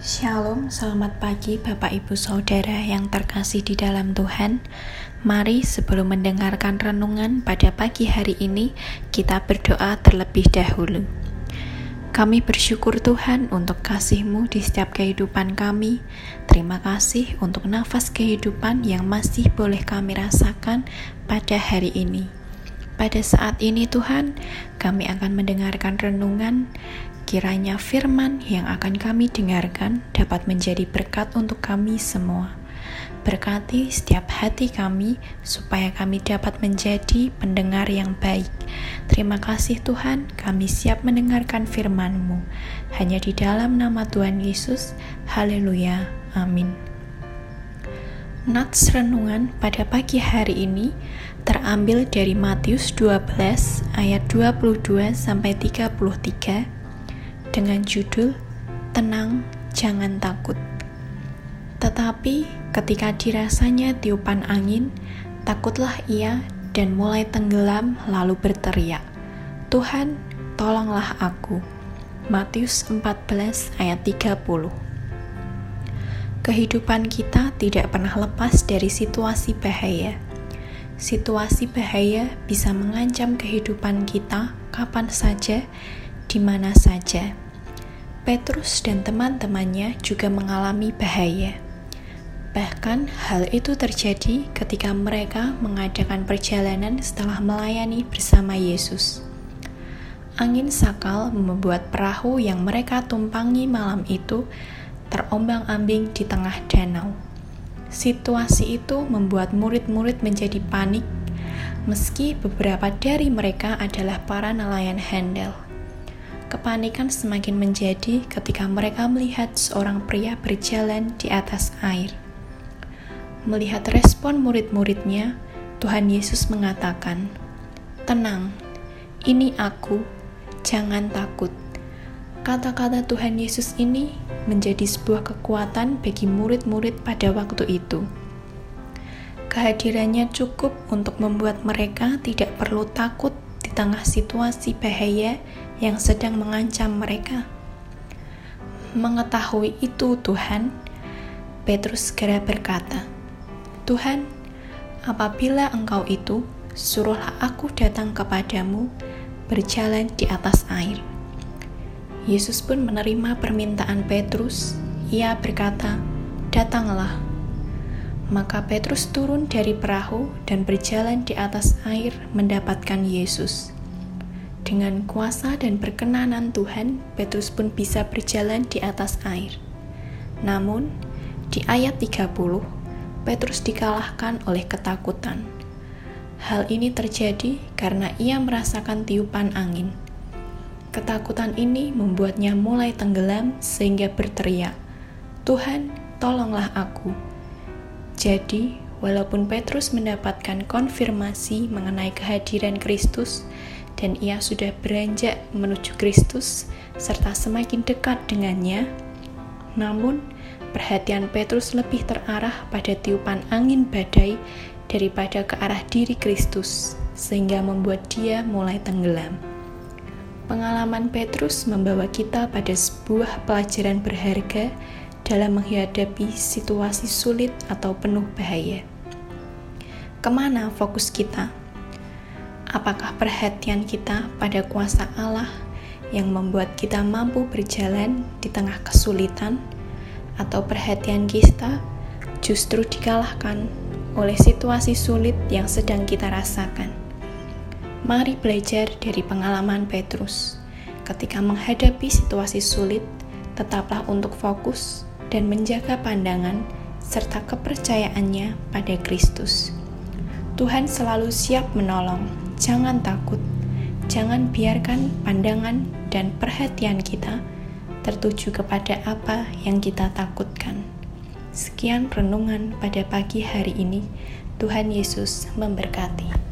Shalom, selamat pagi Bapak Ibu Saudara yang terkasih di dalam Tuhan. Mari sebelum mendengarkan renungan pada pagi hari ini, kita berdoa terlebih dahulu. Kami bersyukur Tuhan untuk kasih-Mu di setiap kehidupan kami. Terima kasih untuk nafas kehidupan yang masih boleh kami rasakan pada hari ini. Pada saat ini Tuhan, kami akan mendengarkan renungan Kiranya firman yang akan kami dengarkan dapat menjadi berkat untuk kami semua. Berkati setiap hati kami supaya kami dapat menjadi pendengar yang baik. Terima kasih Tuhan, kami siap mendengarkan firman-Mu. Hanya di dalam nama Tuhan Yesus. Haleluya. Amin. Nats renungan pada pagi hari ini terambil dari Matius 12 ayat 22 sampai 33 dengan judul Tenang, Jangan Takut. Tetapi ketika dirasanya tiupan angin, takutlah ia dan mulai tenggelam lalu berteriak, Tuhan, tolonglah aku. Matius 14 ayat 30 Kehidupan kita tidak pernah lepas dari situasi bahaya. Situasi bahaya bisa mengancam kehidupan kita kapan saja di mana saja. Petrus dan teman-temannya juga mengalami bahaya. Bahkan hal itu terjadi ketika mereka mengadakan perjalanan setelah melayani bersama Yesus. Angin sakal membuat perahu yang mereka tumpangi malam itu terombang-ambing di tengah danau. Situasi itu membuat murid-murid menjadi panik, meski beberapa dari mereka adalah para nelayan handal. Kepanikan semakin menjadi ketika mereka melihat seorang pria berjalan di atas air. Melihat respon murid-muridnya, Tuhan Yesus mengatakan, "Tenang, ini Aku, jangan takut." Kata-kata Tuhan Yesus ini menjadi sebuah kekuatan bagi murid-murid pada waktu itu. Kehadirannya cukup untuk membuat mereka tidak perlu takut di tengah situasi bahaya yang sedang mengancam mereka. Mengetahui itu, Tuhan, Petrus segera berkata, "Tuhan, apabila Engkau itu, suruhlah aku datang kepadamu berjalan di atas air." Yesus pun menerima permintaan Petrus. Ia berkata, "Datanglah." Maka Petrus turun dari perahu dan berjalan di atas air mendapatkan Yesus. Dengan kuasa dan perkenanan Tuhan, Petrus pun bisa berjalan di atas air. Namun, di ayat 30, Petrus dikalahkan oleh ketakutan. Hal ini terjadi karena ia merasakan tiupan angin. Ketakutan ini membuatnya mulai tenggelam sehingga berteriak, "Tuhan, tolonglah aku!" Jadi, walaupun Petrus mendapatkan konfirmasi mengenai kehadiran Kristus dan ia sudah beranjak menuju Kristus serta semakin dekat dengannya, namun perhatian Petrus lebih terarah pada tiupan angin badai daripada ke arah diri Kristus, sehingga membuat dia mulai tenggelam. Pengalaman Petrus membawa kita pada sebuah pelajaran berharga dalam menghadapi situasi sulit atau penuh bahaya. Ke mana fokus kita? Apakah perhatian kita pada kuasa Allah yang membuat kita mampu berjalan di tengah kesulitan, atau perhatian kita justru dikalahkan oleh situasi sulit yang sedang kita rasakan? Mari belajar dari pengalaman Petrus. Ketika menghadapi situasi sulit, tetaplah untuk fokus dan menjaga pandangan serta kepercayaannya pada Kristus. Tuhan selalu siap menolong, jangan takut, jangan biarkan pandangan dan perhatian kita tertuju kepada apa yang kita takutkan. Sekian renungan pada pagi hari ini. Tuhan Yesus memberkati.